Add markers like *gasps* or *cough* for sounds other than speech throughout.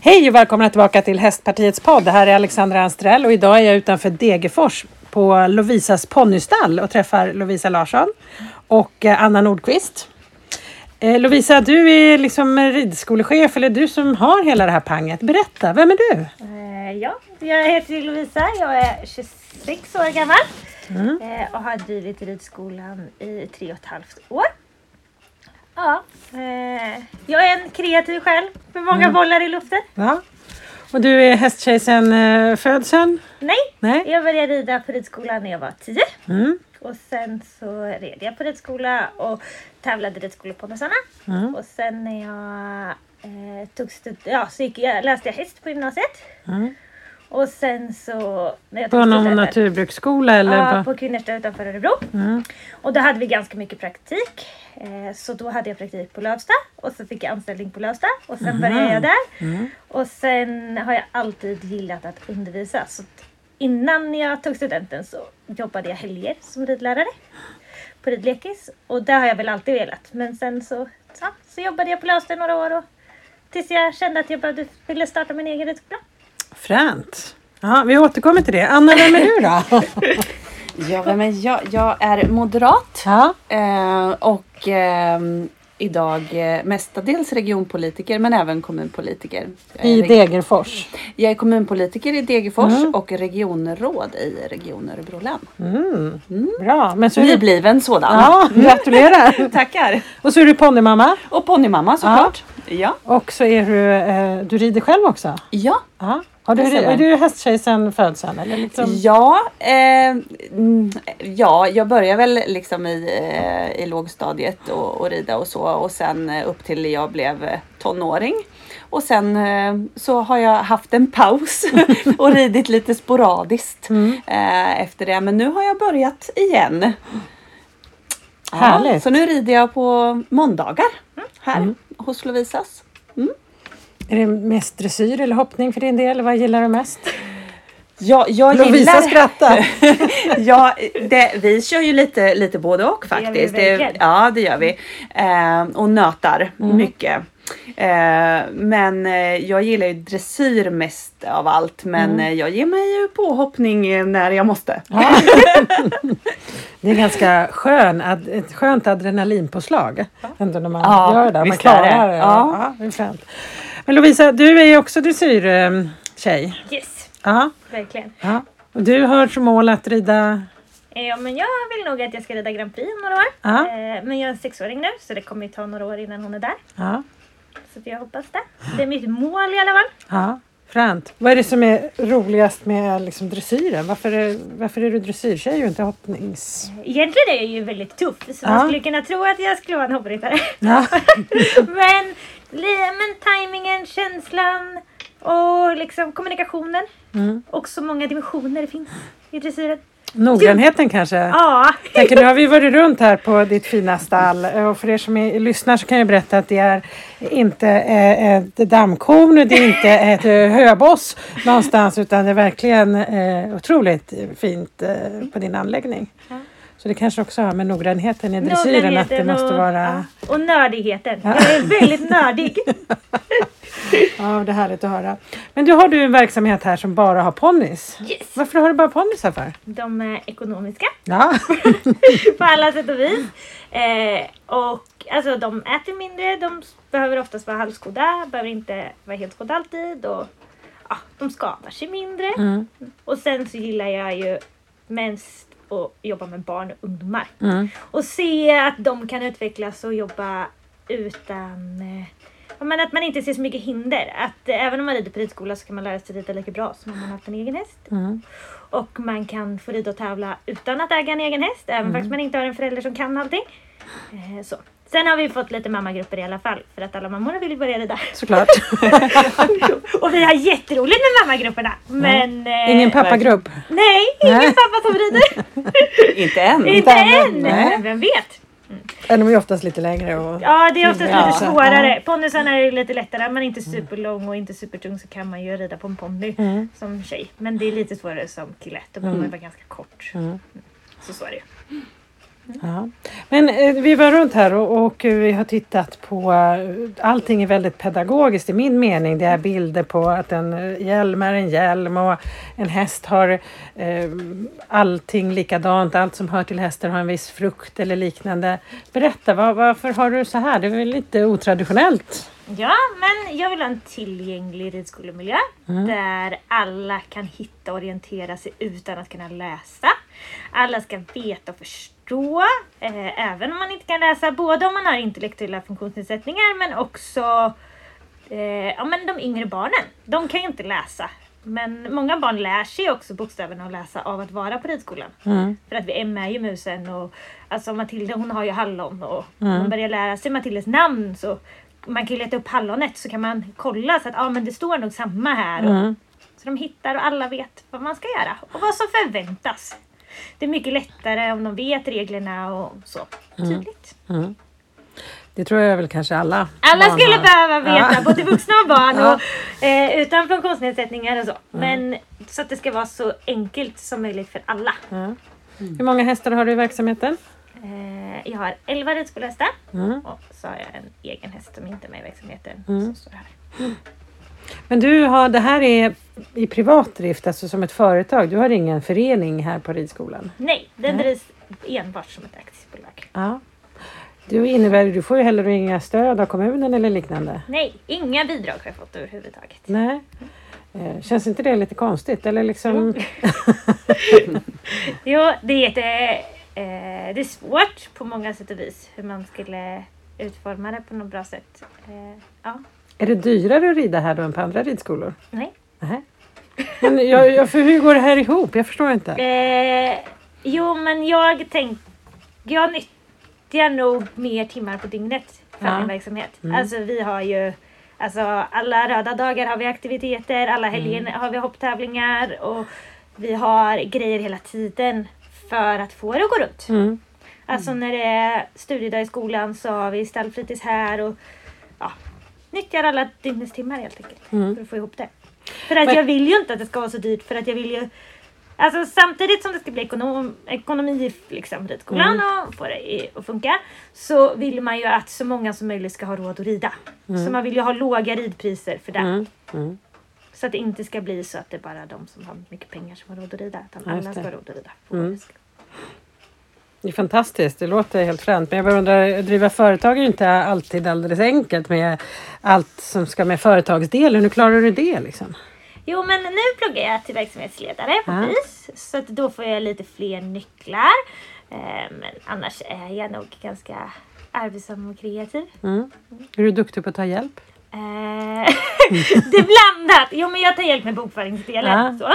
Hej och välkomna tillbaka till Hästpartiets podd. Det här är Alexandra Anstrell och idag är jag utanför Degerfors på Lovisas ponnystall och träffar Lovisa Larsson och eh, Anna Nordqvist. Eh, Lovisa, du är liksom ridskolechef eller du som har hela det här panget. Berätta, vem är du? Eh, ja, jag heter Lovisa. Jag är 26 år gammal Mm. eh, och har drivit ridskolan i tre och ett halvt år. Ja, eh, jag är en kreativ själv med många Mm. bollar i luften. Ja. Och du är hästtjej sedan eh, födseln? Nej, Nej? jag började rida på ridskolan när jag var 10 Mm. och sen så red jag på ridskola och tävlade ridskoleponnysarna. Mm. Och sen när jag eh, tog stud- ja, så gick jag, läste jag häst på gymnasiet. Mm. Och sen så... När jag På någon studenten- naturbruksskola eller? Ja, på... på Kvinnersta utanför Örebro. Mm. Och då hade vi ganska mycket praktik. Eh, så då hade jag praktik på Lövsta och så fick jag anställning på Lövsta och sen började jag där. Mm. Och sen har jag alltid gillat att undervisa. Så innan jag tog studenten så jobbade jag helger som ridlärare på ridlekis. Och det har jag väl alltid velat. Men sen så, så, så jobbade jag på Lövsta i några år och tills jag kände att jag behövde, ville starta min egen ridskola. Fränt! Ja, vi återkommer till det. Anna, vem är du då? *laughs* Ja, är jag? Jag är moderat ja. eh, och ehm, idag eh, mestadels regionpolitiker men även kommunpolitiker. I Degerfors. jag är kommunpolitiker i Degerfors Mm. och regionråd i Region Örebro län. Mm. Bra. Men så är du... Nybliven sådan. Ja, gratulerar! *laughs* Tackar! Och så är du ponnymamma. Och ponnymamma såklart. Ja. Och så är du, eh, du rider själv också. Ja. Ja. Har du, är du hästtjej sedan födseln? Eller liksom? Ja, eh, mm, ja, jag började väl liksom i, eh, i lågstadiet och, och rida och så och sen eh, upp till jag blev tonåring. Och sen eh, så har jag haft en paus *laughs* och ridit lite sporadiskt Mm. eh, efter det. Men nu har jag börjat igen. Härligt. så nu rider jag på måndagar här Mm. hos Lovisas. Är det mest dressyr eller hoppning för din del? Vad gillar du mest? Ja, jag Lovisa gillar... skrattar. *laughs* ja, det, vi kör ju lite, lite både och Det faktiskt. verkligen. ja, det gör vi. Eh, och nötar mycket. Eh, men jag gillar ju dressyr mest av allt. Men eh, jag ger mig ju på hoppning eh, när jag måste. Ja. *laughs* Det är ganska skön, ad, ett skönt adrenalinpåslag. Ändå när man Ja, gör det. Man det. klarar det. Ja. Ja. det är. Men Lovisa, du är ju också dressyrtjej. Yes, Ja, verkligen. ja. Och du har som mål att rida... Eh, Ja, men jag vill nog att jag ska rida Grand Prix om några år. Ja. Eh, Men jag är sexåring nu så det kommer ju ta några år innan hon är där. Ja, Så jag hoppas det. Det är mitt mål i alla fall. ja. Fränt. Vad är det som är roligast med liksom, dressyren? Varför är, varför är du dressyrtjej och inte hoppnings... Egentligen är jag ju väldigt tuff så Ja. man skulle kunna tro att jag skulle vara en hoppryttare. Ja. *laughs* men, men tajmingen, känslan och liksom kommunikationen. Mm. Och så många dimensioner det finns i dressyren. Noggrannheten kanske? Ja, Tänker, nu har vi varit runt här på ditt fina stall och för er som är, lyssnar så kan jag berätta att det är inte eh, ett dammkorn, det är inte ett eh, höboss någonstans utan det är verkligen eh, otroligt fint på din anläggning. Ja. Så det kanske också har med noggrannheten i dressyren att det måste och, vara... ja, och nördigheten. Jag är väldigt nördig. *laughs* Ja, det är härligt att höra. Men du har du en verksamhet här som bara har ponnys. Yes. Varför har du bara ponnysar för? De är ekonomiska. Ja. *laughs* på alla sätt och vis. Eh, och alltså de äter mindre, de behöver oftast vara halvskodda, behöver inte vara helt skodda alltid. Och, ja, de skadar sig mindre. Mm. Och sen så gillar jag ju mest att jobba med barn och ungdomar. Mm. Och se att de kan utvecklas och jobba utan eh, men att man inte ser så mycket hinder. Att även om man rider på ridskola så kan man lära sig rida lika bra som om man haft en egen häst. Mm. Och man kan få rida och tävla utan att äga en egen häst, även fast man inte har en förälder som kan allting. Eh, så. Sen har vi fått lite mammagrupper i alla fall, för att alla mammor vill börja rida. Såklart. *laughs* och vi har jätteroligt med mammagrupperna. Men... Eh, Ingen pappagrupp. Nej, ingen Nej. pappa som rider. *laughs* Inte än. inte än. Men vem vet? De är oftast lite längre. Och... Ja, det är oftast Ja. lite svårare. Ponnysarna är lite lättare. Är man inte superlång och inte supertung så kan man ju rida på en ponny Mm. som tjej. Men det är lite svårare som kille. Då behöver man vara ganska kort. Mm. Så så är det ju. Ja. Men eh, vi var runt här och, och vi har tittat på, eh, allting är väldigt pedagogiskt i min mening. Det är bilder på att en eh, hjälm är en hjälm och en häst har eh, allting likadant, allt som hör till hästen har en viss frukt eller liknande. Berätta, var, varför har du så här? Det är väl lite otraditionellt? Ja, men jag vill ha en tillgänglig ridskolemiljö där alla kan hitta och orientera sig utan att kunna läsa. Alla ska veta och förstå, eh, även om man inte kan läsa, både om man har intellektuella funktionsnedsättningar men också eh, ja, men de yngre barnen. De kan ju inte läsa. Men många barn lär sig också bokstäverna att läsa av att vara på ridskolan. Mm. För att vi är ju musen och alltså Matilda hon har ju hallon och mm. hon börjar lära sig Matildas namn så man kan ju leta upp hallonet så kan man kolla så att ah, men det står nog samma här. Och, Mm. så de hittar och alla vet vad man ska göra och vad som förväntas. Det är mycket lättare om de vet reglerna och så. Tydligt. Mm. Det tror jag väl kanske alla Alla skulle har. behöva veta, Ja. både vuxna och barn *laughs* Ja. och, eh, utan funktionsnedsättningar och så. Men så att det ska vara så enkelt som möjligt för alla. Ja. Hur många hästar har du i verksamheten? Eh, jag har 11 ridskolehästar Mm. och så har jag en egen häst som inte är med i verksamheten. Mm. Som står här. Men du har, det här är i privat drift, alltså som ett företag. Du har ingen förening här på ridskolan? Nej, den Nej. drivs enbart som ett aktiebolag. Ja. Du innebär, du får ju heller inga stöd av kommunen eller liknande? Nej, inga bidrag har jag fått överhuvudtaget. Nej. Eh, Känns inte det lite konstigt? Eller liksom... Jo, *laughs* det är, jätte, eh, det är svårt på många sätt och vis hur man skulle utforma det på något bra sätt. Eh, ja, Är det dyrare att rida här då än på andra ridskolor? nej. Nej. Men jag, jag, för hur går det här ihop? Jag förstår inte. Eh, jo, men jag tänkte... Jag nyttjar nog mer timmar på dygnet för Ja. min verksamhet. Alltså vi har ju... Alltså alla röda dagar har vi aktiviteter, alla helger har vi hopptävlingar och vi har grejer hela tiden för att få det att gå runt. Mm. Alltså när det är studiedag i skolan så har vi stallfritids här och ja, nyttjar alla dygnets timmar helt enkelt Mm. för att få ihop det. För att Men- jag vill ju inte att det ska vara så dyrt för att jag vill ju Alltså samtidigt som det ska bli ekonom, ekonomi liksom, ridskolan Mm. och få det att funka så vill man ju att så många som möjligt ska ha råd att rida. Så man vill ju ha låga ridpriser för det. Mm. Mm. Så att det inte ska bli så att det är bara de som har mycket pengar som har råd att rida. Utan alla ska ha råd att rida. Mm. Det är fantastiskt, det låter helt fränt. Men jag bara undrar, att driva företag är ju inte alltid alldeles enkelt med allt som ska med företagsdelen. Hur klarar du det liksom? Jo men nu pluggar jag till verksamhetsledare på Ja. BIS. Så att då får jag lite fler nycklar. Eh, men annars är jag nog ganska arbetsam och kreativ. Mm. Är du duktig på att ta hjälp? Eh, *laughs* det är blandat. Jo men jag tar hjälp med bokföringsdelen. Så.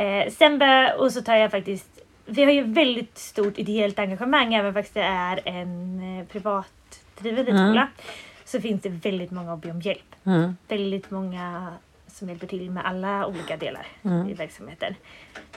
Eh, sen och så tar jag faktiskt vi har ju väldigt stort ideellt engagemang även fast det är en eh, privatdriven ridskola. Så finns det väldigt många att be om hjälp. Mm. Väldigt många som hjälper till med alla olika delar Mm. i verksamheten.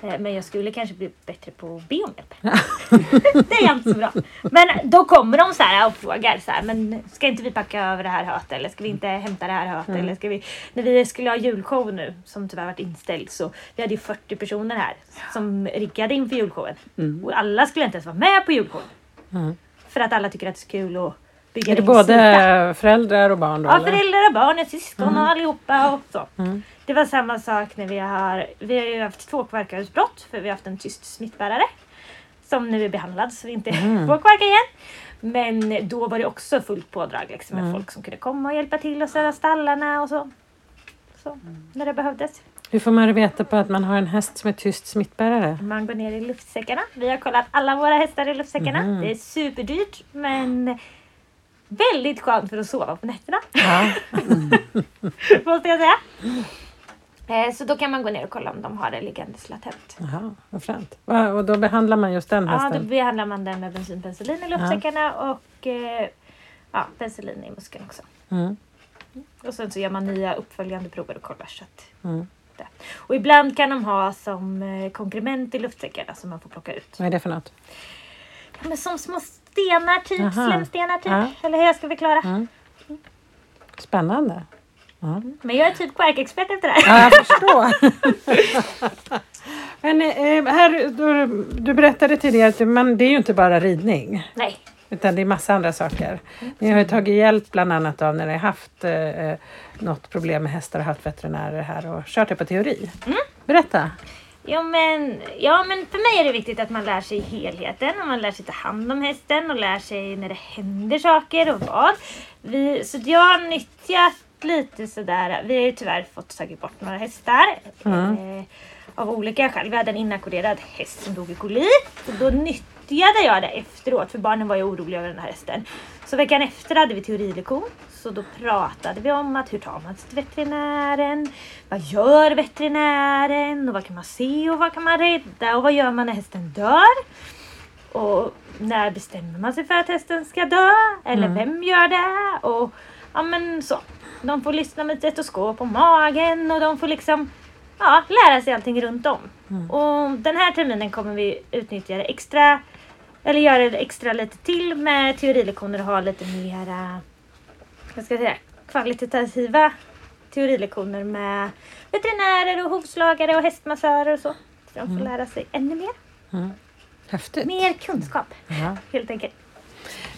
Eh, Men jag skulle kanske bli bättre på att be om hjälp. *laughs* det är jag inte så bra. Men då kommer de så här och frågar så här, men ska inte vi packa över det här höet eller ska vi inte hämta det här höet Mm. eller ska vi... När vi skulle ha julshow nu som tyvärr varit inställd så vi hade ju 40 personer här som riggade inför julshowen. Och alla skulle inte ens vara med på julshowen. Mm. För att alla tycker att det är kul att bygga Är det både sida. föräldrar och barn då? Ja, eller? föräldrar och barn, och syskon och allihopa och så. Mm. Det var samma sak när vi har, vi har ju haft två kvarkarsbrott för vi har haft en tyst smittbärare. Som nu är behandlad så vi inte Mm. får kvarka igen. Men då var det också fullt pådrag liksom, med Mm. folk som kunde komma och hjälpa till och städa stallarna och så. så Mm. när det behövdes. Hur får man veta på att man har en häst som är tyst smittbärare? Man går ner i luftsäckarna. Vi har kollat alla våra hästar i luftsäckarna. Mhm. Det är superdyrt men väldigt skönt för att sova på nätterna. Ja. *laughs* måste jag säga. Eh, Så då kan man gå ner och kolla om de har det liggandes latent. Jaha, vad fränt. Och då behandlar man just den Ja, då hästen? behandlar man den med bensinpenicillin i luftsäckarna och eh, ja, penicillin i muskeln också. Mm. Och sen så gör man nya uppföljande prover och kollar så Mm. Och ibland kan de ha som eh, konkurrent i luftsäckarna som man får plocka ut. Vad är det för något? Ja, men som små stenar typ, Aha. slemstenar typ. Ja. Eller hur jag ska förklara. Mm. Spännande. Ja. Men jag är typ kvarkexpert efter det här. Ja, jag förstår. *laughs* Men, eh, här, du, du berättade tidigare att man, det är ju inte bara ridning. Nej. Utan det är massa andra saker. Ni har ju tagit hjälp bland annat av när ni har haft eh, något problem med hästar och haft veterinärer här och kört det på teori. Berätta! Ja men, ja men för mig är det viktigt att man lär sig helheten och man lär sig ta hand om hästen och lär sig när det händer saker och vad. Vi, så jag har nyttjat lite sådär, vi har ju tyvärr fått tagit bort några hästar. Eh, av olika skäl. Vi hade en inackorderad häst som dog i kolit. Och då nyttjade jag det efteråt för barnen var ju oroliga över den här hästen. Så veckan efter hade vi teorilektion. Så då pratade vi om att hur tar man sig till veterinären? Vad gör veterinären? Och vad kan man se och vad kan man rädda? Och vad gör man när hästen dör? Och när bestämmer man sig för att hästen ska dö? Eller vem gör det? Och ja men så. De får lyssna med stetoskop på magen och de får liksom ja, lära sig allting runt om. Och den här terminen kommer vi utnyttja det extra, eller göra det extra lite till med teorilektioner och ha lite mera, vad ska jag säga, kvalitativa teorilektioner med veterinärer och hovslagare och hästmassörer och så. Så de får lära sig ännu mer. Häftigt! Mer kunskap Ja. helt enkelt.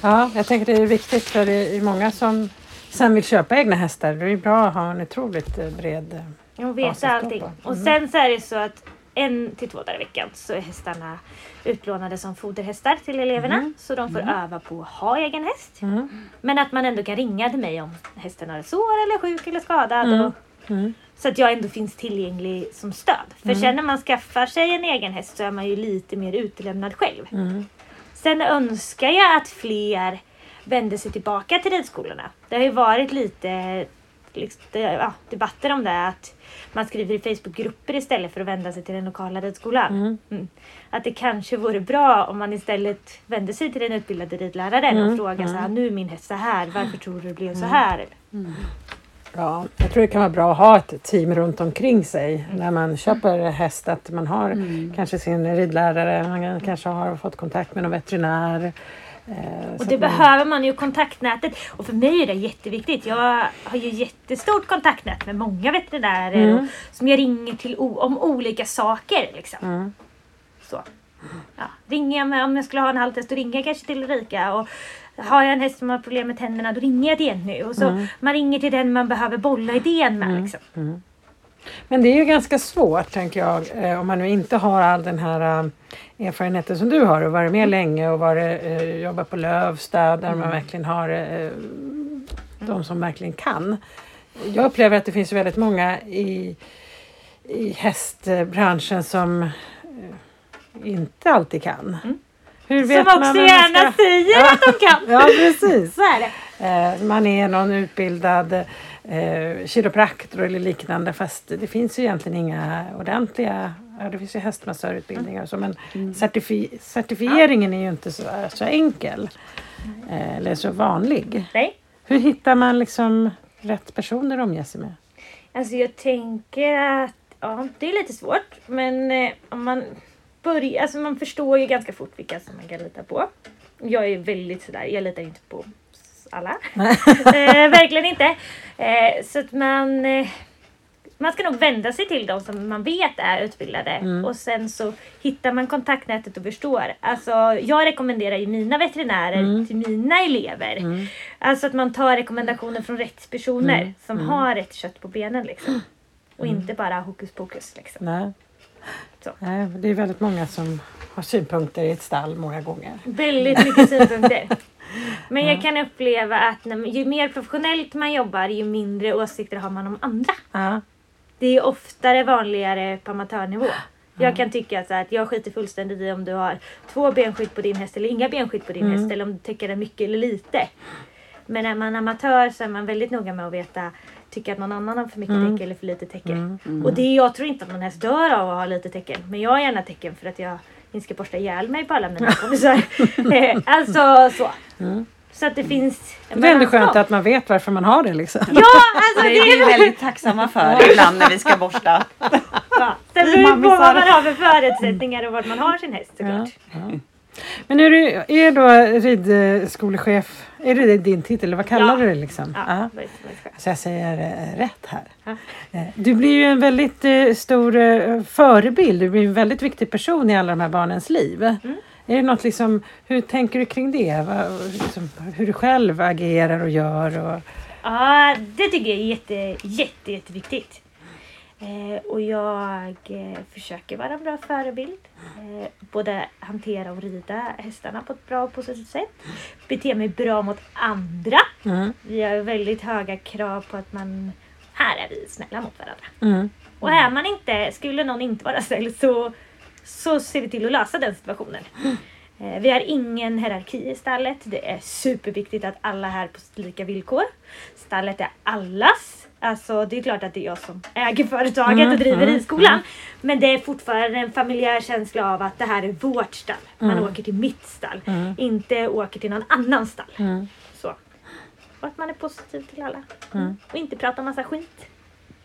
ja, jag tänker det är viktigt för det är många som sen vill köpa egna hästar. Det är bra att ha en otroligt eh, bred... eh, Och veta allting. på. Och sen så är det så att en till två dagar i veckan så är hästarna utlånade som foderhästar till eleverna. Så de får öva på att ha egen häst. Mm. Men att man ändå kan ringa till mig om hästen har sår eller sjuk eller skadad. Mm. Och, Så att jag ändå finns tillgänglig som stöd. För sen när man skaffar sig en egen häst så är man ju lite mer utelämnad själv. Mm. Sen önskar jag att fler vänder sig tillbaka till ridskolorna. Det har ju varit lite liksom, det- ja, debatter om det. Att man skriver i Facebookgrupper istället för att vända sig till den lokala ridskolan. Mm. Att det kanske vore bra om man istället vände sig till den utbildade ridläraren och frågar så här, nu är min häst så här, varför tror du det blev så här? Ja, jag tror det kan vara bra att ha ett team runt omkring sig när man köper häst. Att man har kanske sin ridlärare, man kanske har fått kontakt med någon veterinär. Eh, Och det man- behöver man ju kontaktnätet. Och för mig är det jätteviktigt. Jag har ju jättestort kontaktnät med många veterinärer och, som jag ringer till om olika saker. Liksom. Mm. Så. Ja. Ringer jag med, om jag skulle ha en halvtest, då ringer jag kanske till Ulrika. Och har jag en häst som har problem med tänderna, då ringer jag till Jenny. Och så Man ringer till den man behöver bolla idén med. Liksom. Men det är ju ganska svårt, tänker jag, eh, om man nu inte har all den här eh, erfarenheten som du har och varit med länge och varit, eh, jobbat på Lövstad där man verkligen har de som verkligen kan. Jag upplever att det finns väldigt många i, i hästbranschen som inte alltid kan. Hur Som också man gärna ska- säger att de kan. Ja, precis. *laughs* Så är det. Man är någon utbildad eh, kiropraktor eller liknande fast det finns ju egentligen inga ordentliga Ja, det finns ju hästmassörutbildningar och så men certifi- certifieringen är ju inte så, så enkel. Eh, eller så vanlig. Nej. Hur hittar man liksom rätt personer att omge sig med? Alltså jag tänker att ja, det är lite svårt. Men eh, om man börjar, alltså man förstår ju ganska fort vilka som man kan lita på. Jag är väldigt sådär, jag litar inte på alla. *laughs* eh, verkligen inte. Eh, så att man, eh, man ska nog vända sig till de som man vet är utbildade och sen så hittar man kontaktnätet och förstår. Alltså, jag rekommenderar ju mina veterinärer till mina elever. Alltså att man tar rekommendationer från rätt personer som har rätt kött på benen liksom. Och inte bara hokus pokus liksom. Nej. Så. Nej, det är väldigt många som har synpunkter i ett stall många gånger. Väldigt mycket synpunkter. *laughs* Men jag kan uppleva att när, ju mer professionellt man jobbar ju mindre åsikter har man om andra. Det är oftare vanligare på amatörnivå. Jag kan tycka så att jag skiter fullständigt i om du har två benskydd på din häst eller inga benskydd på din häst eller om du täcker den mycket eller lite. Men är man amatör så är man väldigt noga med att veta Tycker att någon annan har för mycket täcke eller för lite täcke. Och det, jag tror inte att någon häst dör av att ha lite tecken. Men jag har gärna tecken för att jag inte ska borsta ihjäl mig på alla mina kompisar. *laughs* Eh, alltså så. Så att det finns en Det är ändå skönt att man vet varför man har det liksom. Ja, alltså *laughs* Det är vi väldigt tacksamma för ibland när vi ska borsta. Ja, Sen beror det på vad man har för förutsättningar och vart man har sin häst såklart. Ja, ja. Men är du är då ridskolechef, är det din titel eller vad kallar Ja. du det liksom? Ja, Ja. Så jag säger eh, rätt här. Ja. Eh, Du blir ju en väldigt eh, stor förebild. Du blir en väldigt viktig person i alla de här barnens liv. Mm. Är det något liksom, hur tänker du kring det? Liksom, hur du själv agerar och gör? Och, Ja, det tycker jag är jätte, jätte, jätteviktigt. Eh, och jag eh, försöker vara en bra förebild. Eh, både hantera och rida hästarna på ett bra och positivt sätt. Bete mig bra mot andra. mm, Vi har väldigt höga krav på att man, här är vi snälla mot varandra. mm, Och är man inte, skulle någon inte vara snäll så, så ser vi till att lösa den situationen. Eh, Vi har ingen hierarki i stallet. Det är superviktigt att alla är här på lika villkor. Stallet är allas. Alltså det är klart att det är jag som äger företaget Mm, och driver mm, ridskolan. Men det är fortfarande en familjär känsla av att det här är vårt stall. Man Mm. åker till mitt stall. Mm. Inte åker till någon annan stall. mm, Så. Och att man är positiv till alla. Mm. Och inte prata massa skit.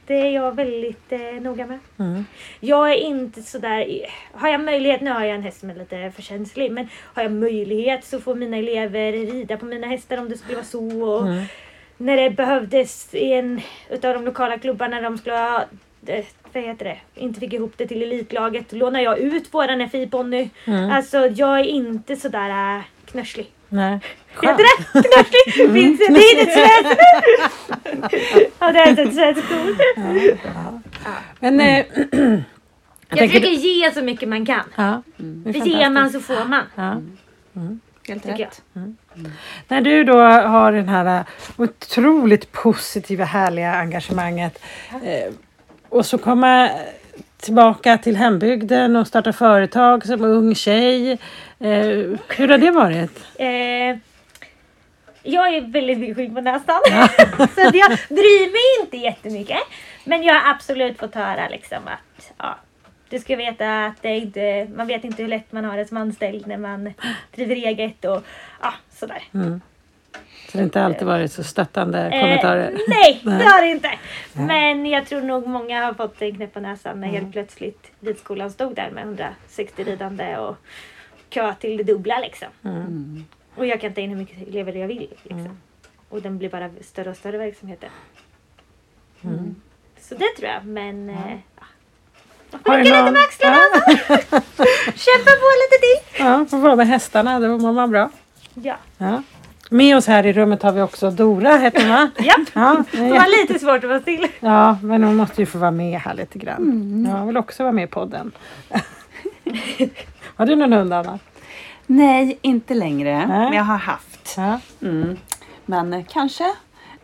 Det är jag väldigt eh, noga med. mm, Jag är inte sådär... Har jag möjlighet, nu har jag en häst som är lite för känslig, men har jag möjlighet så får mina elever rida på mina hästar om det skulle vara så. Och mm, När det behövdes i en utav de lokala klubbarna när de skulle ha eh, vad heter det? Inte fick ihop det till elitlaget. Lånar jag ut våran FI-ponny. mm. Alltså jag är inte sådär äh, knörslig. Nej. Skönt. Heter det? Knörslig? Finns det? Det är ett svenskt *laughs* Ja, det är ett svenskt ord. Men eh, *clears throat* jag Jag tänker... försöker ge så mycket man kan. Ja, Mm. För ger man så får man. Helt rätt. När du då har den här äh, otroligt positiva, härliga engagemanget eh, och så komma tillbaka till hembygden och starta företag som ung tjej. Eh, hur har det varit? Eh, jag är väldigt skygg på nästan. *laughs* så jag bryr mig inte jättemycket. Men jag har absolut fått höra liksom att ja, du ska veta att det inte, man vet inte hur lätt man har det som anställd när man driver eget och ja, sådär. Mm. Så det har inte alltid varit så stöttande kommentarer? Eh, nej, *laughs* Nej. det har det inte. Men jag tror nog många har fått en knäpp på näsan när helt plötsligt ridskolan stod där med 160 ridande och kö till det dubbla liksom. Mm. Och jag kan ta in hur mycket elever jag vill. Liksom. Och den blir bara större och större verksamheten. Mm. Så det tror jag. Men eh, ja. Har Rycka lite med axlarna. Kämpa på lite till. Ja, får vara med hästarna, då mår man bra. Ja. Ja. Med oss här i rummet har vi också Dora, heter hon va? *laughs* ja. Ja, Det var lite svårt att vara still. ja, men hon måste ju få vara med här lite grann. Ja, hon vill också vara med i podden. *laughs* har du någon hund Anna? Nej, inte längre. Nej. Men jag har haft. Ja. Mm. Men kanske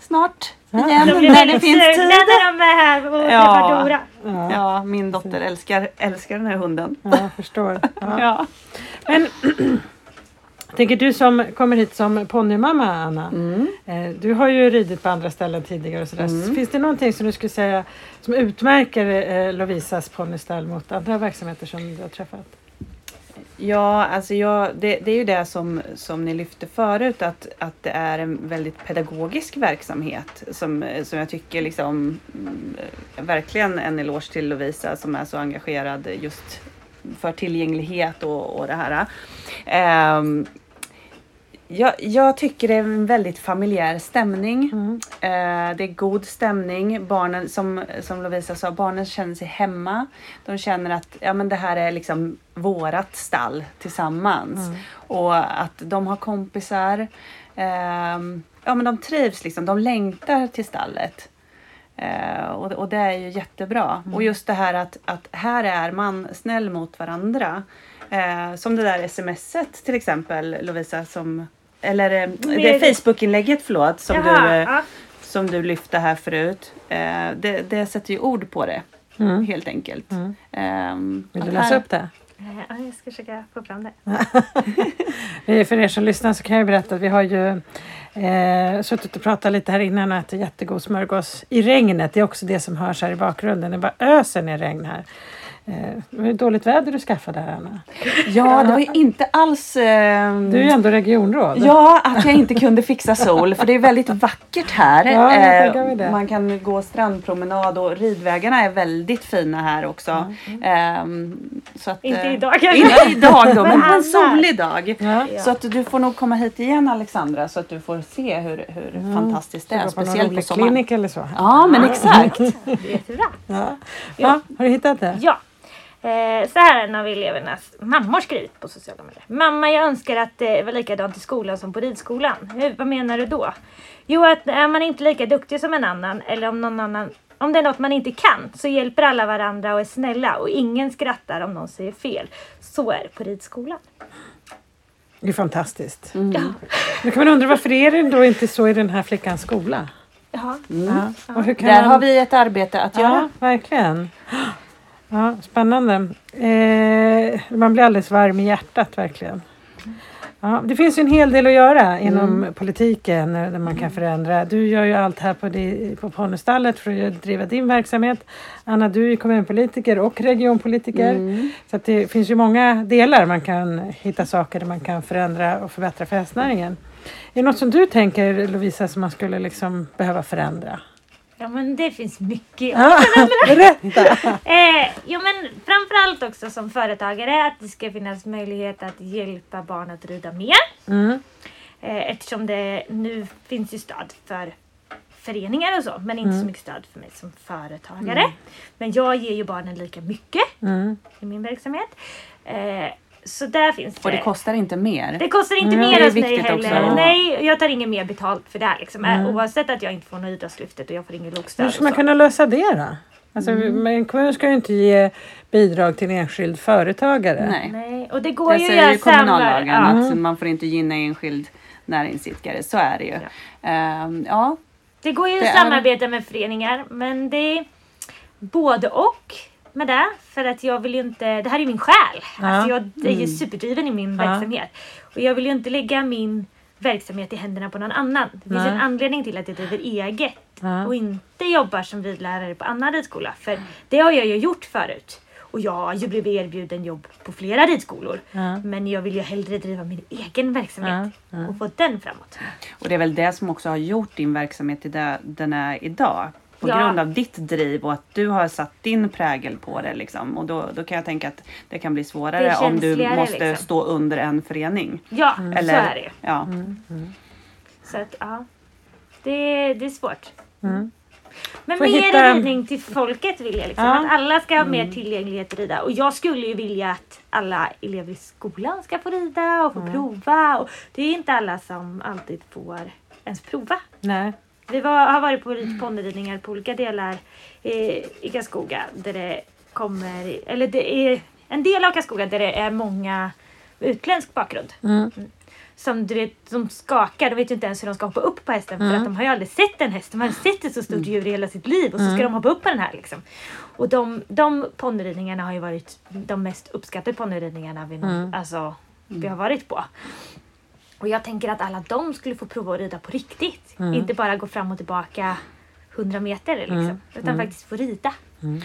snart. Igen De blir när det väldigt finns sugna tid. när de är här och Ja. träffar Dora. Ja, Ja, min dotter älskar, älskar den här hunden. ja, jag förstår. Ja. Ja. Men *clears throat* tänker du som kommer hit som ponnymamma Anna. Mm. Eh, Du har ju ridit på andra ställen tidigare och sådär. Mm. Finns det någonting som du skulle säga som utmärker eh, Lovisas ponnystall mot andra verksamheter som du har träffat? Ja, alltså jag, det, det är ju det som, som ni lyfte förut att, att det är en väldigt pedagogisk verksamhet som, som jag tycker liksom mm, verkligen en eloge till Lovisa som är så engagerad just för tillgänglighet och, och det här. Um, jag, jag tycker det är en väldigt familjär stämning. Mm. Eh, det är god stämning. Barnen, som, som Lovisa sa, barnen känner sig hemma. De känner att ja, men det här är liksom vårat stall tillsammans. Mm. Och att de har kompisar. Ehm, ja, men de trivs liksom. De längtar till stallet. Eh, och, och det är ju jättebra. Och just det här att, att här är man snäll mot varandra. Eh, som det där smset till exempel Lovisa som eller eh, det Med- Facebook-inlägget förlåt som, Jaha, du, ja. som du lyfte här förut. Eh, det, det sätter ju ord på det Mm. helt enkelt. Mm. Ehm, Vill du läsa här- upp det? Ja, Jag ska försöka få fram det. *laughs* För er som lyssnar så kan jag berätta att vi har ju eh, suttit och pratat lite här innan och ätit jättegod smörgås i regnet. Det är också det som hörs här i bakgrunden. Det bara öser ner regn här. Eh, det var ju dåligt väder du skaffade här Anna. Ja, det var ju inte alls... Eh, Du är ju ändå regionråd. Ja, att jag inte kunde fixa sol för det är väldigt vackert här. Ja, jag Eh. Man kan gå strandpromenad och ridvägarna är väldigt fina här också. Ehm, så att, Inte eh, idag kanske. Inte idag då, men en solig dag. Ja. Så att du får nog komma hit igen Alexandra så att du får se hur, hur fantastiskt det är. Speciellt på sommaren. klinik eller så. Ja, men exakt. *laughs* Det är jättebra. Ja. Ja, har du hittat det? Ja. Eh, så här har en av elevernas mammor skrivit på sociala medier. Mamma, jag önskar att det var likadant i skolan som på ridskolan. Hur, vad menar du då? Jo, att är man inte lika duktig som en annan eller om någon annan om det är något man inte kan så hjälper alla varandra och är snälla och ingen skrattar om någon säger fel. Så är det på ridskolan. Det är fantastiskt. Mm. Ja. Nu kan man undra varför är det då inte så i den här flickans skola? Ja. Och hur kan Där man... har vi ett arbete att Ja, göra. verkligen. Ja, spännande. Eh, man blir alldeles varm i hjärtat verkligen. Ja, det finns ju en hel del att göra inom politiken eh, där man kan förändra. Du gör ju allt här på, di- på Ponnystallet för att driva din verksamhet. Anna, du är kommunpolitiker och regionpolitiker. Så att det finns ju många delar man kan hitta saker där man kan förändra och förbättra för hästnäringen. Är det något som du tänker Lovisa som man skulle liksom behöva förändra? Ja men det finns mycket. Ja, *laughs* berätta! Eh, jo men framförallt också som företagare att det ska finnas möjlighet att hjälpa barn att rida mer. Mm. Eh, eftersom det nu finns ju stöd för föreningar och så men inte så mycket stöd för mig som företagare. Men jag ger ju barnen lika mycket Mm. i min verksamhet. Eh, så där finns det. Och det kostar inte mer. Det kostar inte Mm, mer är hos mig heller. också. Nej, jag tar inget mer betalt för det här. Liksom. Mm. Eh, Oavsett att jag inte får något idrottslyftet och jag får inget lokstöd. Hur ska man kunna lösa det då? Alltså, men En kommun ska ju inte ge bidrag till en enskild företagare. Nej. Nej, och det går Det ju att säger ju kommunallagen ja. att man får inte gynna enskild näringsidkare. Så är det ju. Ehm, ja. Det går ju att är- samarbeta med föreningar men det är både och med det. För att jag vill ju inte, det här är min själ. Ja. Alltså jag är ju superdriven i min Ja. verksamhet. Och jag vill ju inte lägga min verksamhet i händerna på någon annan. Det finns Nej. en anledning till att jag driver eget Ja. och inte jobbar som ridlärare på annan ridskola. För det har jag ju gjort förut. Och jag har ju blivit erbjuden jobb på flera ridskolor. Ja. Men jag vill ju hellre driva min egen verksamhet ja. och få den framåt. Och det är väl det som också har gjort din verksamhet till det den är idag. På Ja. grund av ditt driv och att du har satt din prägel på det. Liksom. Och då, då kan jag tänka att det kan bli svårare om du måste liksom. stå under en förening. Ja, Eller, så är det. Ja. Så att ja, det, det är svårt. Mm. Men Får mer hitta- ridning till folket vill jag. Liksom. Ja. Att alla ska ha mer tillgänglighet att rida. Och jag skulle ju vilja att alla elever i skolan ska få rida och få prova. Och det är inte alla som alltid får ens prova. Nej. Vi var, har varit på rit- ponnyridningar på olika delar i, i Karlskoga där det kommer, eller det är en del av Karlskoga där det är många med utländsk bakgrund. Mm. Som du vet, de skakar, de vet ju inte ens hur de ska hoppa upp på hästen för att de har ju aldrig sett en häst. De har aldrig sett ett så stort djur i hela sitt liv och så ska de hoppa upp på den här liksom. Och de, de ponnyridningarna har ju varit de mest uppskattade ponnyridningarna vi, nå- alltså, vi har varit på. Och jag tänker att alla de skulle få prova att rida på riktigt. Inte bara gå fram och tillbaka 100 meter liksom. Utan faktiskt få rida.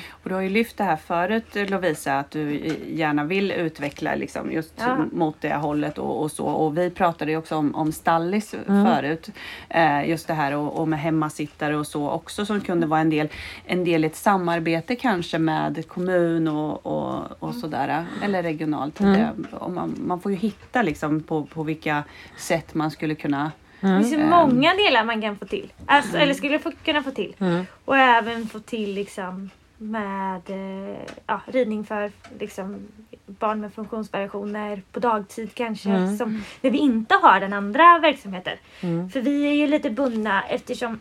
Och du har ju lyft det här förut Lovisa att du gärna vill utveckla liksom just Ja. mot det hållet och, och så. Och vi pratade ju också om, om stallis förut. Eh, just det här och, och med hemmasittare och så också som kunde vara en del, en del i ett samarbete kanske med kommun och, och, och sådär. Eller regionalt. Det, och man, man får ju hitta liksom på, på vilka sätt man skulle kunna Det finns ju många delar man kan få till. Alltså, Eller skulle få, kunna få till. Och även få till liksom med eh, ja, ridning för liksom, barn med funktionsvariationer på dagtid kanske. Som, när vi inte har den andra verksamheten. För vi är ju lite bundna eftersom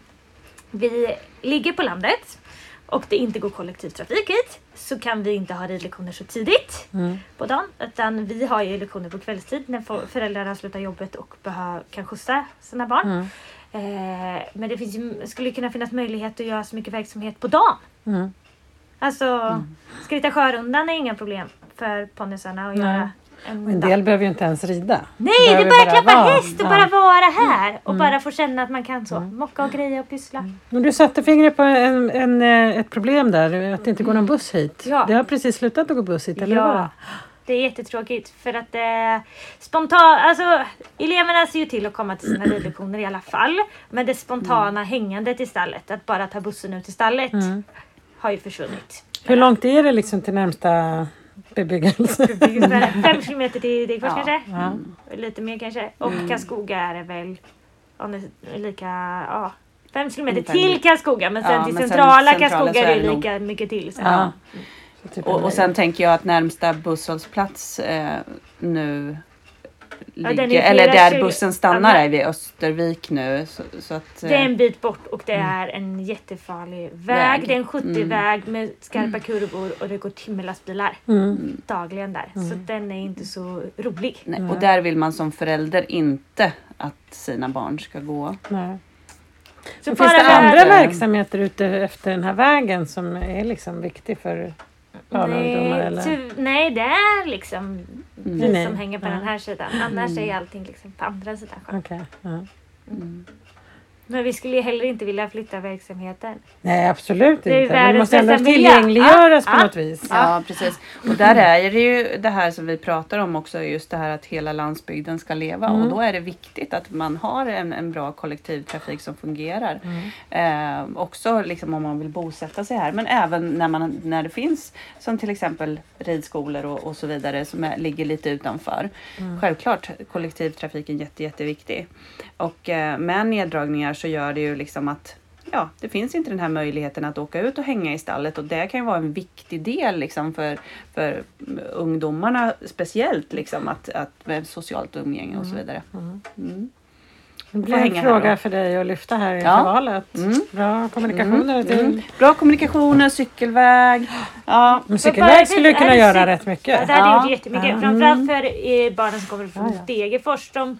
vi ligger på landet och det inte går kollektivtrafik hit så kan vi inte ha ridlektioner så tidigt på dagen. Utan vi har ju lektioner på kvällstid när fo- föräldrar har slutat jobbet och behöver, kan skjutsa sina barn. Eh, men det finns ju, skulle kunna finnas möjlighet att göra så mycket verksamhet på dagen. Mm. Alltså, Skritta sjörundan är inga problem för ponnysarna att Nej. göra en Och en dag. del behöver ju inte ens rida. Nej, det är bara klappa vara. häst och Ja. bara vara här. Och bara få känna att man kan så. Mocka och greja och pyssla. Men du satte fingret på en, en, eh, ett problem där, att det inte går någon buss hit. Ja. Det har precis slutat att gå buss hit, eller Ja. vad? Det är jättetråkigt för att eh, spontan, alltså eleverna ser ju till att komma till sina ridlektioner i alla fall. Men det spontana hängandet i stallet, att bara ta bussen ut till stallet, Mm. Har ju försvunnit. Hur långt är det liksom till närmsta bebyggelse? Fem kilometer till Degerfors Ja. kanske? Ja. Lite mer kanske. Och Karlskoga är det väl om det är lika, ja. Fem kilometer till. Karlskoga men sen Ja, till men centrala centrala Karlskoga är det nog- lika mycket till. Så. Ja. Så typ Och, och sen tänker jag att närmsta busshållplats eh, nu ligger, flera eller där bussen stannar Ja, är vid Östervik nu. Så, så att, Det är eh, en bit bort och det är en jättefarlig väg. Väg. Det är en 70-väg med skarpa kurvor och det går timmerlastbilar Mm. dagligen där. Så den är inte så rolig. nej, och där vill man som förälder inte att sina barn ska gå. Nej. Så finns det andra verksamheter ute efter den här vägen som är liksom viktig för Nej, Eller? ty- nej, det är liksom vi Nej. som hänger på Ja. den här sidan. Annars är allting liksom på andra sidan sjön. Okej, ja. Men vi skulle ju heller inte vilja flytta verksamheten. Nej, absolut Det inte. Men det måste ändå tillgängliggöras på Ja, något vis. Ja, precis. Och där är det ju det här som vi pratar om också, just det här att hela landsbygden ska leva. Och då är det viktigt att man har en, en bra kollektivtrafik som fungerar. Eh, också liksom om man vill bosätta sig här, men även när, man, när det finns som till exempel ridskolor och, och så vidare som är, ligger lite utanför. Självklart kollektivtrafiken jätte, jätteviktig. Och eh, med neddragningar så gör det ju liksom att ja, det finns inte den här möjligheten att åka ut och hänga i stallet och det kan ju vara en viktig del liksom för, för ungdomarna speciellt liksom att, att med socialt umgänge och så vidare. Mm. Det blir Får en fråga för dig att lyfta här inför Ja. valet. Mm. Bra kommunikationer. till- Mm. Bra kommunikationer, cykelväg. Ja, Men cykelväg skulle ju kunna göra rätt mycket. Ja, det hade Ja. gjort jättemycket. Ja. Framförallt för eh, barnen som kommer från Ja, ja. Degerfors. De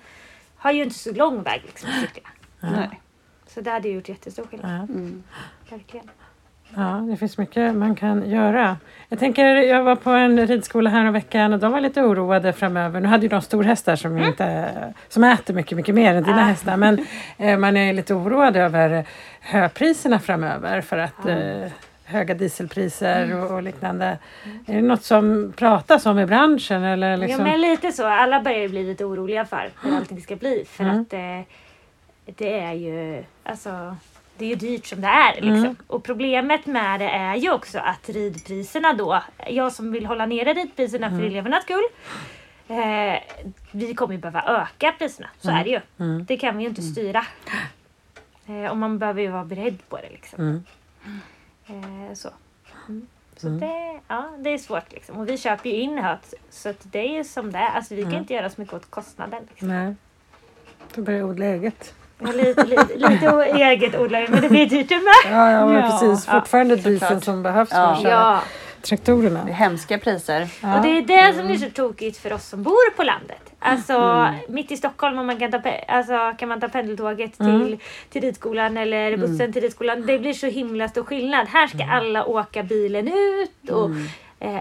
har ju inte så lång väg liksom, att cykla. nej. Så det hade gjort jättestor skillnad. Ja. Mm. Verkligen. Ja, det finns mycket man kan göra. Jag tänker, jag var på en ridskola här en veckan och de var lite oroade framöver. Nu hade ju de storhästar som, inte, som äter mycket, mycket mer än dina Ah. hästar. Men *laughs* eh, man är lite oroad över höpriserna framöver för att eh, höga dieselpriser och, och liknande. Är det något som pratas om i branschen? Eller liksom? Ja men lite så. Alla börjar ju bli lite oroliga för hur allting ska bli. För Mm. att eh, det är ju alltså det är ju dyrt som det är. Liksom. Mm. Och problemet med det är ju också att ridpriserna då, jag som vill hålla nere ridpriserna Mm. för elevernas skull, eh, vi kommer ju behöva öka priserna. Så är det ju. Mm. Det kan vi ju inte styra. Eh, och man behöver ju vara beredd på det. Liksom. Mm. Eh, så. Mm. Så Mm. det, ja, det är svårt liksom. Och vi köper ju in höet. Så att det är ju som det är. Alltså, vi kan Mm. inte göra så mycket åt kostnaden. Liksom. Nej. Får börja odla eget. Lite, lite, lite eget odlare men det blir dyrt det med. Ja, ja, men Ja, precis. ja, Fortfarande dieseln såklart. som behövs för Ja. att köra Ja, traktorerna. Det är hemska priser. Ja. och det är det som är så tokigt för oss som bor på landet. Alltså Mm. mitt i Stockholm man kan ta, alltså, kan man ta pendeltåget Mm. till, till ridskolan eller bussen till ridskolan. Det blir så himla stor skillnad. Här ska Mm. alla åka bilen ut och eh,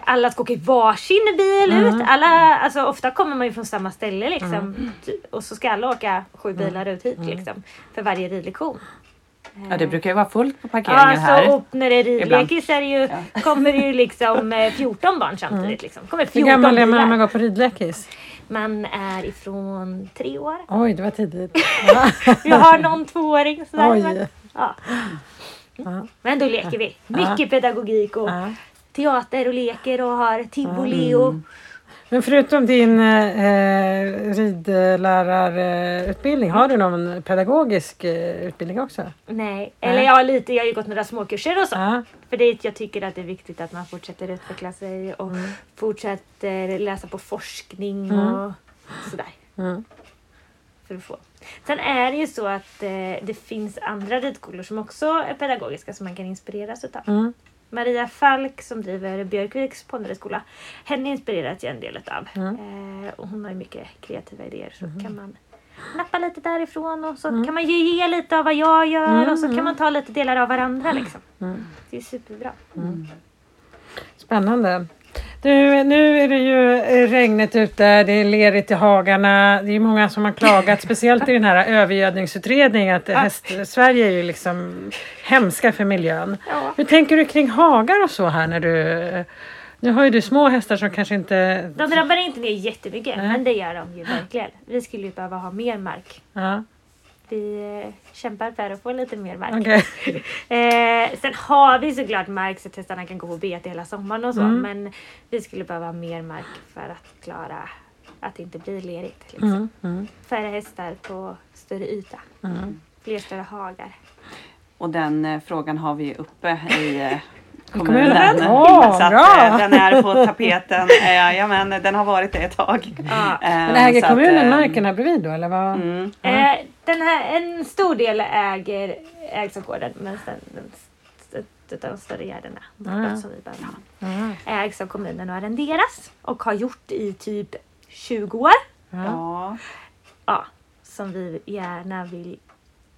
alla ska åka i varsin bil Mm. ut. Alla, alltså, ofta kommer man ju från samma ställe liksom. Ty- Och så ska alla åka sju bilar ut hit liksom. För varje ridlektion. Ja, det brukar ju vara fullt på parkeringen Ja, här. och när det är ridlekis är det ju, kommer det ju *laughs* liksom eh, 14 barn samtidigt. Liksom. kommer Hur 14 gammal är man när man går på ridlekis? Man är ifrån tre år. Oj, det var tidigt. *laughs* Vi har någon tvååring. Sådär, men, Oj. ja. Ja. men då leker vi. Mycket pedagogik och Ja. Teater och leker och har tivoli och Men förutom din eh, ridlärarutbildning, har du någon pedagogisk eh, utbildning också? nej. Eller ja, lite. Jag har ju gått några småkurser och så. Ja. För det, jag tycker att det är viktigt att man fortsätter utveckla sig och fortsätter läsa på forskning och sådär. Mm. För att få. Sen är det ju så att eh, det finns andra ridskolor som också är pedagogiska som man kan inspireras utav. Mm. Maria Falk som driver Björkviks ponnyridskola, henne inspireras jag en del utav. Mm. Eh, och hon har ju mycket kreativa idéer så kan man nappa lite därifrån och så kan man ju ge lite av vad jag gör och så kan man ta lite delar av varandra liksom. Mm. Det är superbra. Spännande. Du, nu är det ju eh, regnet ute, det är lerigt i hagarna. Det är många som har klagat, *laughs* speciellt i den här övergödningsutredningen, att häst, Sverige är ju liksom hemska för miljön. Ja. Hur tänker du kring hagar och så här när du... Nu har ju du små hästar som kanske inte... De drabbar inte ner jättemycket, Nej. men det gör de ju verkligen. Vi skulle ju behöva ha mer mark. Ja, Vi kämpar för att få lite mer mark. okej. *laughs* Eh, sen har vi såklart mark så att hästarna kan gå på bete hela sommaren och så. Mm. Men vi skulle behöva mer mark för att klara att det inte blir lerigt. Liksom. Mm, mm, Färre hästar på större yta. mm. Fler större hagar. Och den eh, frågan har vi uppe i eh, kommunen? kommunen. Åh, så att, bra. eh, den är på tapeten. *laughs* Eh, Jajamän, den har varit det ett tag. Ja. Eh, Men äger så att, kommunen eh, marken här bredvid då eller vad? Mm. Eh, den här, en stor del äger, ägs av gården men sen den, utav de större gärdena Ja, ja. som vi behöver ha Ja, ägs av kommunen och arrenderas och har gjort i typ 20 år. ja. Ja. Ja, som vi gärna vill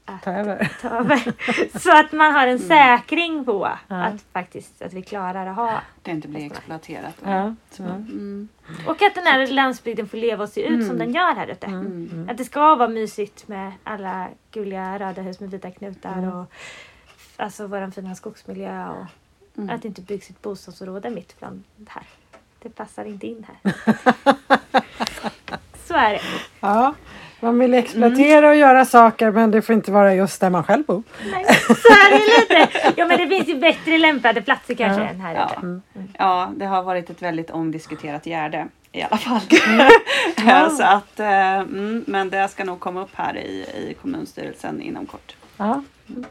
att Ta över. *laughs* ta över. Så att man har en säkring på Ja. att faktiskt att vi klarar att ha det inte blir exploaterat. Ja, mm. och att den här landsbygden får leva och se ut som Mm. den gör här ute. Mm. Att det ska vara mysigt med alla gulliga röda hus med vita knutar Mm. och alltså våran fina skogsmiljö och Mm. att det inte byggs ett bostadsområde mitt bland det här. Det passar inte in här. *laughs* Så är det. Ja, man vill exploatera och göra saker men det får inte vara just där man själv bor. Nej, så är det lite. Ja men det finns ju bättre lämpade platser kanske Ja. än här Ja. ute. ja, det har varit ett väldigt omdiskuterat gärde i alla fall. *laughs* Ja. så att, eh, mm, men det ska nog komma upp här i, i kommunstyrelsen inom kort. Ja.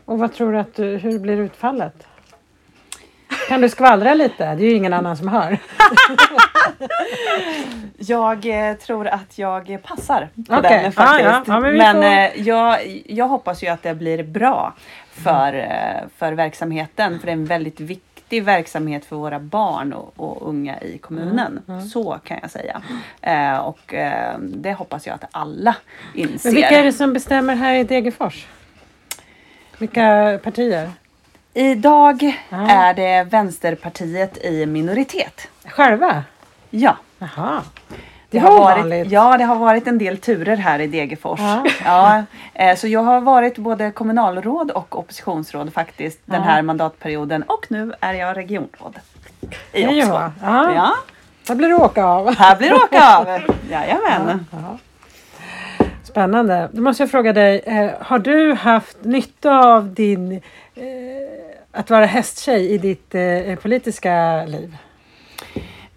Och vad tror du att du, hur blir utfallet? Kan du skvallra lite? Det är ju ingen annan som hör. *laughs* *laughs* Jag eh, tror att jag passar på Okej. den faktiskt. ja. Ja, men men får- eh, jag, jag hoppas ju att det blir bra för, eh, för verksamheten. För det är en väldigt viktig verksamhet för våra barn och, och unga i kommunen. Mm, Så kan jag säga. Eh, och det hoppas jag att alla inser. Men vilka är det som bestämmer här i Degerfors? Vilka partier? Idag Ja. är det Vänsterpartiet i minoritet. Själva? Ja. Jaha. Det Det har var varit, ja, det har varit en del turer här i Degerfors. Ja. Ja. eh, så jag har varit både kommunalråd och oppositionsråd faktiskt den Ja. här mandatperioden och nu är jag regionråd. I Oxford. Ja. Ja, Här blir det åka av. här blir det åka av. *laughs* Jajamän. Ja. Spännande. Då måste jag fråga dig, eh, har du haft nytta av din eh, att vara hästtjej i ditt politiska liv?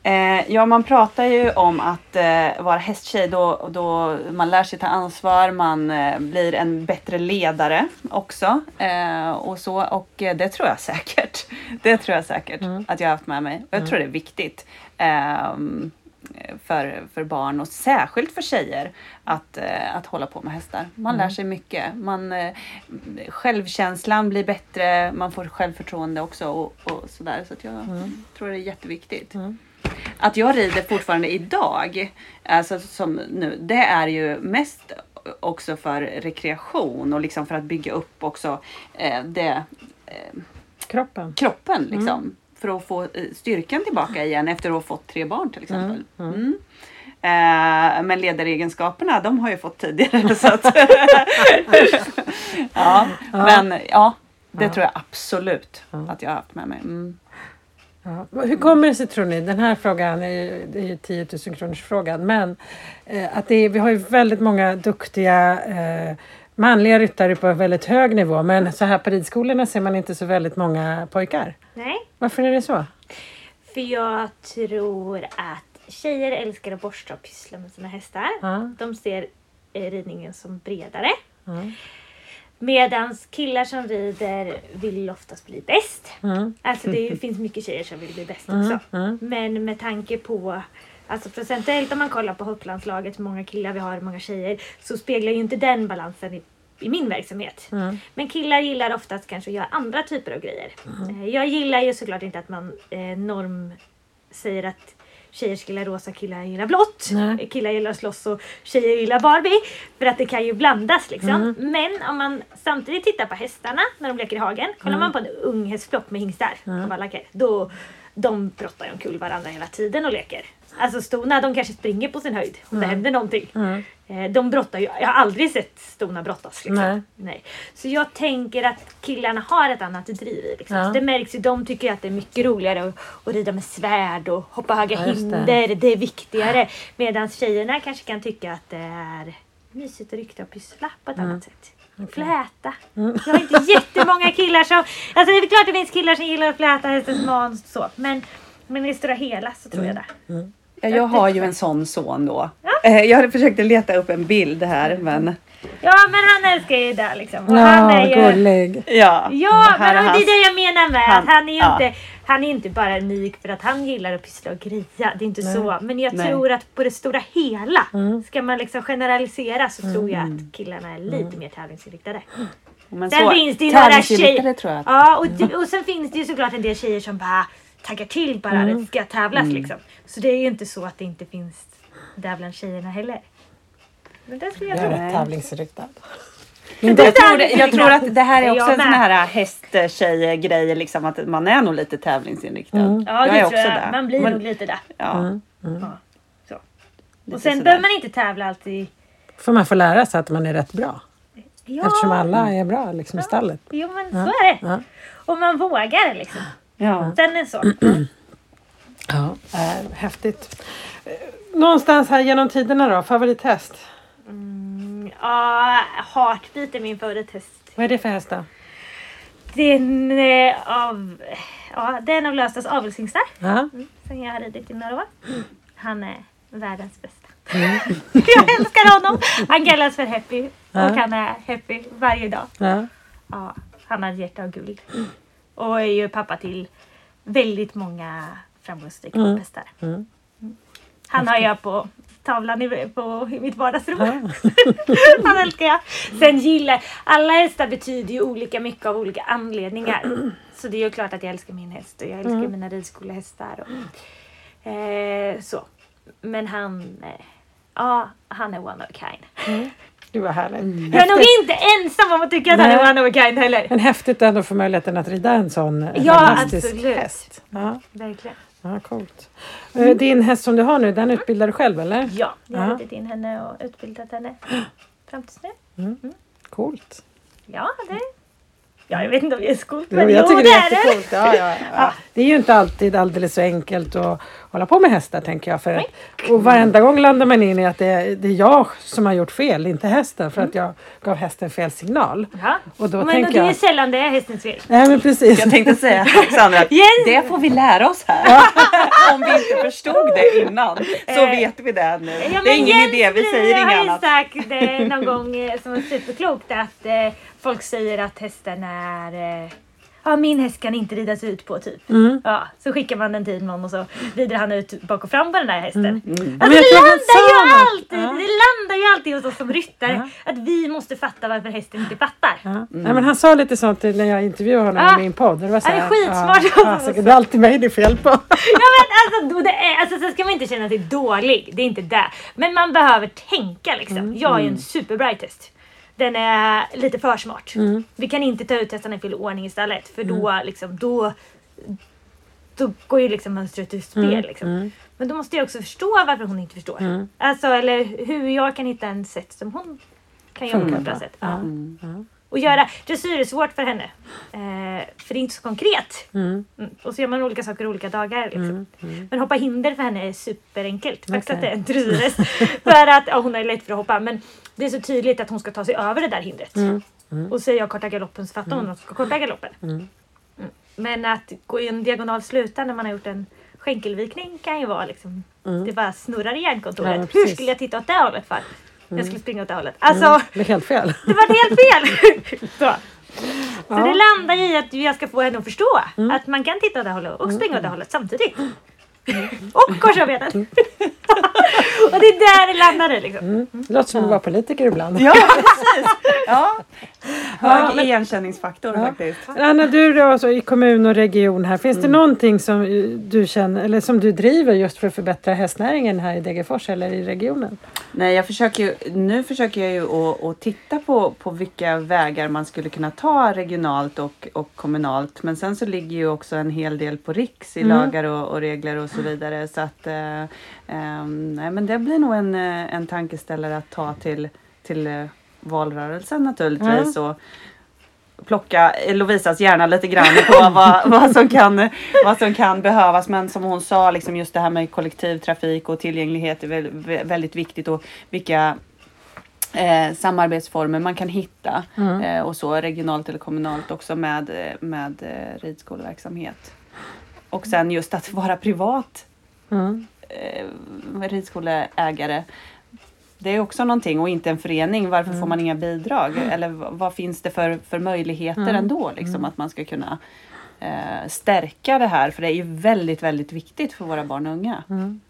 Eh, ja, man pratar ju om att eh, vara hästtjej då, då man lär sig ta ansvar, man eh, blir en bättre ledare också. Eh, och, så, och eh, det tror jag säkert. *laughs* Det tror jag säkert Mm. att jag har haft med mig. Och jag tror det är viktigt ehm, för, för barn och särskilt för tjejer att, eh, att hålla på med hästar. Man lär sig mycket. Man, självkänslan blir bättre, man får självförtroende också och, och sådär. Så att jag tror det är jätteviktigt. Mm. Att jag rider fortfarande idag, alltså som nu, det är ju mest också för rekreation och liksom för att bygga upp också eh, det, eh, Kroppen? kroppen liksom. För att få eh, styrkan tillbaka igen efter att ha fått tre barn till exempel. Mm, Mm. Eh, men ledaregenskaperna de har jag fått tidigare. *laughs* så att, *laughs* ja, men ja, det tror jag absolut att jag har haft med mig. Mm. Ja. Hur kommer det sig tror ni, den här frågan är ju, det är ju 10 000 kronors frågan, men eh, att det är, vi har ju väldigt många duktiga eh, manliga ryttare på väldigt hög nivå, men så här på ridskolorna ser man inte så väldigt många pojkar. Nej, Varför är det så? för jag tror att tjejer älskar att borsta och pyssla med sina hästar. Ja, De ser eh, ridningen som bredare. ja, Medans killar som rider vill oftast bli bäst. mm, Alltså det finns mycket tjejer som vill bli bäst mm, också. mm, Men med tanke på Alltså procentuellt om man kollar på hopplandslaget, hur många killar vi har, hur många tjejer, så speglar ju inte den balansen i, i min verksamhet. mm, Men killar gillar oftast kanske att göra andra typer av grejer. Eh, Jag gillar ju såklart inte att man eh, norm säger att tjejer ska gilla rosa, killar gillar blått. Nej. Killar gillar att slåss och tjejer gillar Barbie. För att det kan ju blandas liksom. Mm. Men om man samtidigt tittar på hästarna när de leker i hagen. Kollar Mm. man på en unghästflock med hingstar Mm. Då de brottar ju omkull varandra hela tiden och leker. Alltså stona de kanske springer på sin höjd om det händer någonting. Eh, De brottar ju, jag har aldrig sett stona brottas. Liksom. Nej. Nej. Så jag tänker att killarna har ett annat driv. Liksom. Ja. Det märks ju, de tycker att det är mycket roligare att, att rida med svärd och hoppa höga Ja, just det. hinder. Det. är viktigare. Medan tjejerna kanske kan tycka att det är mysigt att rykta och pyssla på ett annat sätt. Fläta. Mm. Jag har inte jättemånga killar som... Alltså det är klart det finns killar som gillar att fläta hästens *clears throat* man så. Men, men i det stora hela så tror jag det. Ja, jag har ju en sån son då. Eh, Jag hade försökt att leta upp en bild här men Ja men han älskar ju det liksom. Och Ja, han är ju... gullig. ja. Ja, men det är det jag menar med han- att han är ju ja. inte, han är inte bara unik för att han gillar att pyssla och greja. Det är inte så. Men jag Nej. tror att på det stora hela, Mm. ska man liksom generalisera så tror jag att killarna är lite mer tävlingsinriktade. Men Sen så, finns det ju några tjejer. tror jag. Ja, och, och sen finns det ju såklart en del tjejer som bara taggar till bara Mm. det ska tävlas liksom. Så det är ju inte så att det inte finns där bland tjejerna heller. Men det skulle jag Jag är tro. Nej. tävlingsinriktad. Jag tror, jag tror att det här är Jag också en sån här hästtjej-grej, liksom att man är nog lite tävlingsinriktad. Mm. Ja, jag det är tror jag. där. Man blir Men- nog lite där. Ja, Ja, så. lite Och sen behöver man inte tävla alltid. Får man få lära sig att man är rätt bra. Ja, Eftersom alla är bra liksom, i stallet. jo men så är det. Ja. Och man vågar liksom. Ja. Sen är så. *clears throat* Ja, äh, häftigt. Eh, Någonstans här genom tiderna då, favorithäst? Mm, ja, Heartbeat är min favorithäst. Vad är det för häst då? Den är av, ja, den av Löstas avelshingstar. Ja. Mm, Sen jag har ridit i några år. Han är världens bästa. *laughs* jag älskar honom. Han kallas för Happy. Ja. Och han är happy varje dag. Ja. Ja, han har ett hjärta av guld. Och är ju pappa till väldigt många framgångsrika Mm. hästar. Mm. Han har jag på tavlan i, på, i mitt vardagsrum. Ja. *laughs* Han älskar jag. Sen gillar, alla hästar betyder ju olika mycket av olika anledningar. *clears throat* Så det är ju klart att jag älskar min häst och jag älskar Mm. mina ridskolehästar. Och, eh, så. Men han, eh, ja, han är one of a kind. Det var härligt. Jag är nog inte ensam om att tycka att han är one of a kind heller. Men häftigt ändå få möjligheten att rida en sån Ja, fantastisk absolut. häst. Ja, Verkligen. ja, coolt. Eh, Din häst som du har nu, den utbildar du själv eller? Ja, jag har Ja. ridit in henne och utbildat henne fram tills nu. Coolt. Ja, det... Ja, jag vet inte om det är Jo, men jag jo, tycker det det är är det. jättecoolt. Ja, ja, *laughs* ja. Det är ju inte alltid alldeles så enkelt att hålla på med hästar tänker jag. För att, och varenda gång landar man in i att det är, det är jag som har gjort fel, inte hästen. För att jag gav hästen fel signal. Ja. Och då men tänker det är ju jag... sällan det är hästens fel. Nej men precis. Jag tänkte säga Alexandra, att *laughs* Jens! det får vi lära oss här. *laughs* Om vi inte förstod det innan så Eh, vet vi det nu. Ja, det är ingen Jens idé, vi säger har inget ju annat. sagt eh, någon gång eh, som var superklokt att eh, folk säger att hästen är eh, Ja, min häst kan inte ridas ut på typ. Mm. Ja, så skickar man den till någon och så rider han ut bak och fram på den där hästen. Mm. Men Alltså jag det tror han landar ju alltid, Ja. det landar ju alltid hos oss som ryttare. Att vi måste fatta varför hästen inte fattar. Ja. Nej, men han sa lite sånt när jag intervjuade honom Ah. i min podd. Det var så Ja, det är här, skitsmart. Ja, fasiken, det är alltid mig det är fel på. *laughs* Ja men alltså, då det är, alltså sen ska man inte känna sig dålig, det är inte det. Men man behöver tänka liksom. Jag är ju en superbright häst. Den är lite för smart. Vi kan inte ta ut hästarna i fel ordning i stallet för då liksom, då då går ju liksom mönstret ur spel. Liksom. Men då måste jag också förstå varför hon inte förstår. Alltså, eller hur jag kan hitta en sätt som hon kan jobba på ett bra bra. sätt. Ja. Ja. Och göra dressyr är svårt för henne. Eh, för det är inte så konkret. Mm. Mm. Och så gör man olika saker olika dagar. Liksom. Men hoppa hinder för henne är superenkelt. Faktiskt Okej. att det är en dressyrhäst. *laughs* för att, ja, hon är lätt för att hoppa men det är så tydligt att hon ska ta sig över det där hindret. Mm. Och säger jag korta galoppen så fattar hon att hon ska korta galoppen. Mm. Men att gå i en diagonal sluta när man har gjort en skänkelvikning kan ju vara liksom, det bara snurrar i Ja, hjärnkontoret. men Hur skulle jag titta åt det hållet för? Jag skulle springa åt det hållet. Alltså, Det är helt fel. det var helt fel! *laughs* så. Så Ja. det landar i att jag ska få henne att förstå att man kan titta åt det hållet och springa åt det hållet samtidigt. och korsa *laughs* benen. och det är där det landade liksom. Mm. Det låter som att vara politiker ibland. Ja, *laughs* precis. Ja. Hög Ja, igenkänningsfaktor faktiskt. Anna, du då alltså, i kommun och region här. Finns det någonting som eh, du känner eller som du driver just för att förbättra hästnäringen här i Degerfors eller i regionen? Nej, jag försöker ju, nu försöker jag ju att, att titta på, på vilka vägar man skulle kunna ta regionalt och, och kommunalt. Men sen så ligger ju också en hel del på riks i Mm. lagar och, och regler och så vidare. Så att, eh, ehm, nej, men det blir nog en, eh, en tankeställare att ta till, till eh, valrörelsen naturligtvis. Och, plocka Lovisas hjärna lite grann på vad, *laughs* vad, som kan, vad som kan behövas. Men som hon sa, liksom just det här med kollektivtrafik och tillgänglighet är väl, vä- väldigt viktigt och vilka eh, samarbetsformer man kan hitta Mm. eh, och så regionalt eller kommunalt också med, eh, med eh, ridskoleverksamhet. Och sen just att vara privat Mm. eh, ridskoleägare. Det är också någonting och inte en förening. Varför får man inga bidrag? Eller v- vad finns det för, för möjligheter Mm. ändå? Liksom, Att man ska kunna eh, stärka det här. För det är ju väldigt, väldigt viktigt för våra barn och unga. Mm.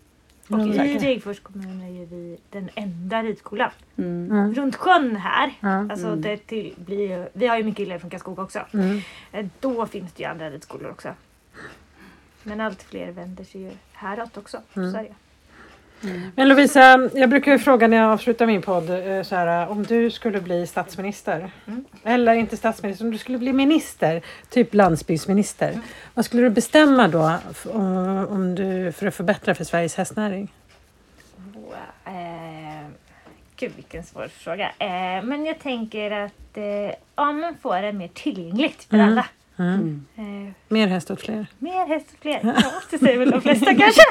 Och i. Degerfors kommun är ju vi den enda ridskolan. Mm. Mm. Runt sjön här, alltså Mm. det till, blir vi har ju mycket elever från Karlskoga också. Mm. Eh, Då finns det ju andra ridskolor också. Men allt fler vänder sig ju häråt också. Mm. Så det. Men Lovisa, jag brukar ju fråga när jag avslutar min podd eh, så här, om du skulle bli statsminister. Mm. Eller inte statsminister, om du skulle bli minister, typ landsbygdsminister. Vad skulle du bestämma då om, om du, för att förbättra för Sveriges hästnäring? Och, eh, gud vilken svår fråga. Eh, men jag tänker att eh, ja, men få det mer tillgängligt för Mm. alla. Mm. Eh, Mer häst åt fler. mer häst och fler. Ja, det säger väl de flesta *laughs* kanske.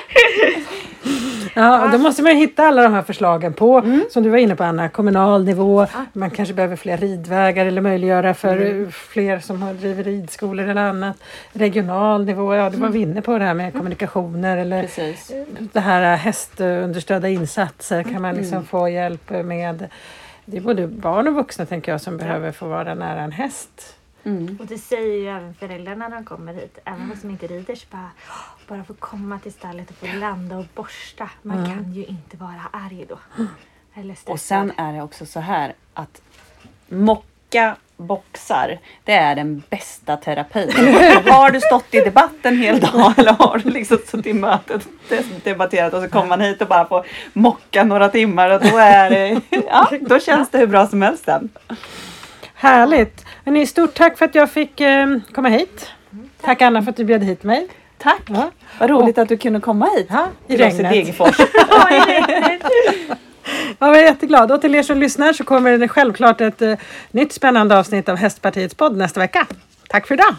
Ja, och då måste man ju hitta alla de här förslagen på, som du var inne på Anna, kommunal nivå. Man kanske behöver fler ridvägar eller möjliggöra för eh, fler som har driver ridskolor eller annat. Regional nivå, ja det var vi inne på det här med kommunikationer eller Precis. det här äh, hästunderstödda insatser kan man liksom få hjälp med. Det är både barn och vuxna tänker jag som behöver få vara nära en häst. Mm. Och det säger ju även föräldrarna när de kommer hit. Även de som inte rider så bara, "Åh, bara få komma till stallet och få landa och borsta. Man Mm. kan ju inte vara arg då. *gasps* Eller stressad. Och sen är det också så här att mocka boxar, det är den bästa terapin. *laughs* har du stått i debatt en hel dag *laughs* eller har du liksom suttit i mötet debatterat och så kommer man hit och bara får mocka några timmar och då är det, ja, då känns det hur bra som helst sen. Härligt! Men stort tack för att jag fick eh, komma hit. Tack Anna för att du bjöd hit mig. Tack! Ja, Vad roligt att du kunde komma hit ja i oss i regnet. Degerfors. *laughs* Ja, jag är jätteglad. Och till er som lyssnar så kommer det självklart ett eh, nytt spännande avsnitt av Hästpartiets podd nästa vecka. Tack för idag!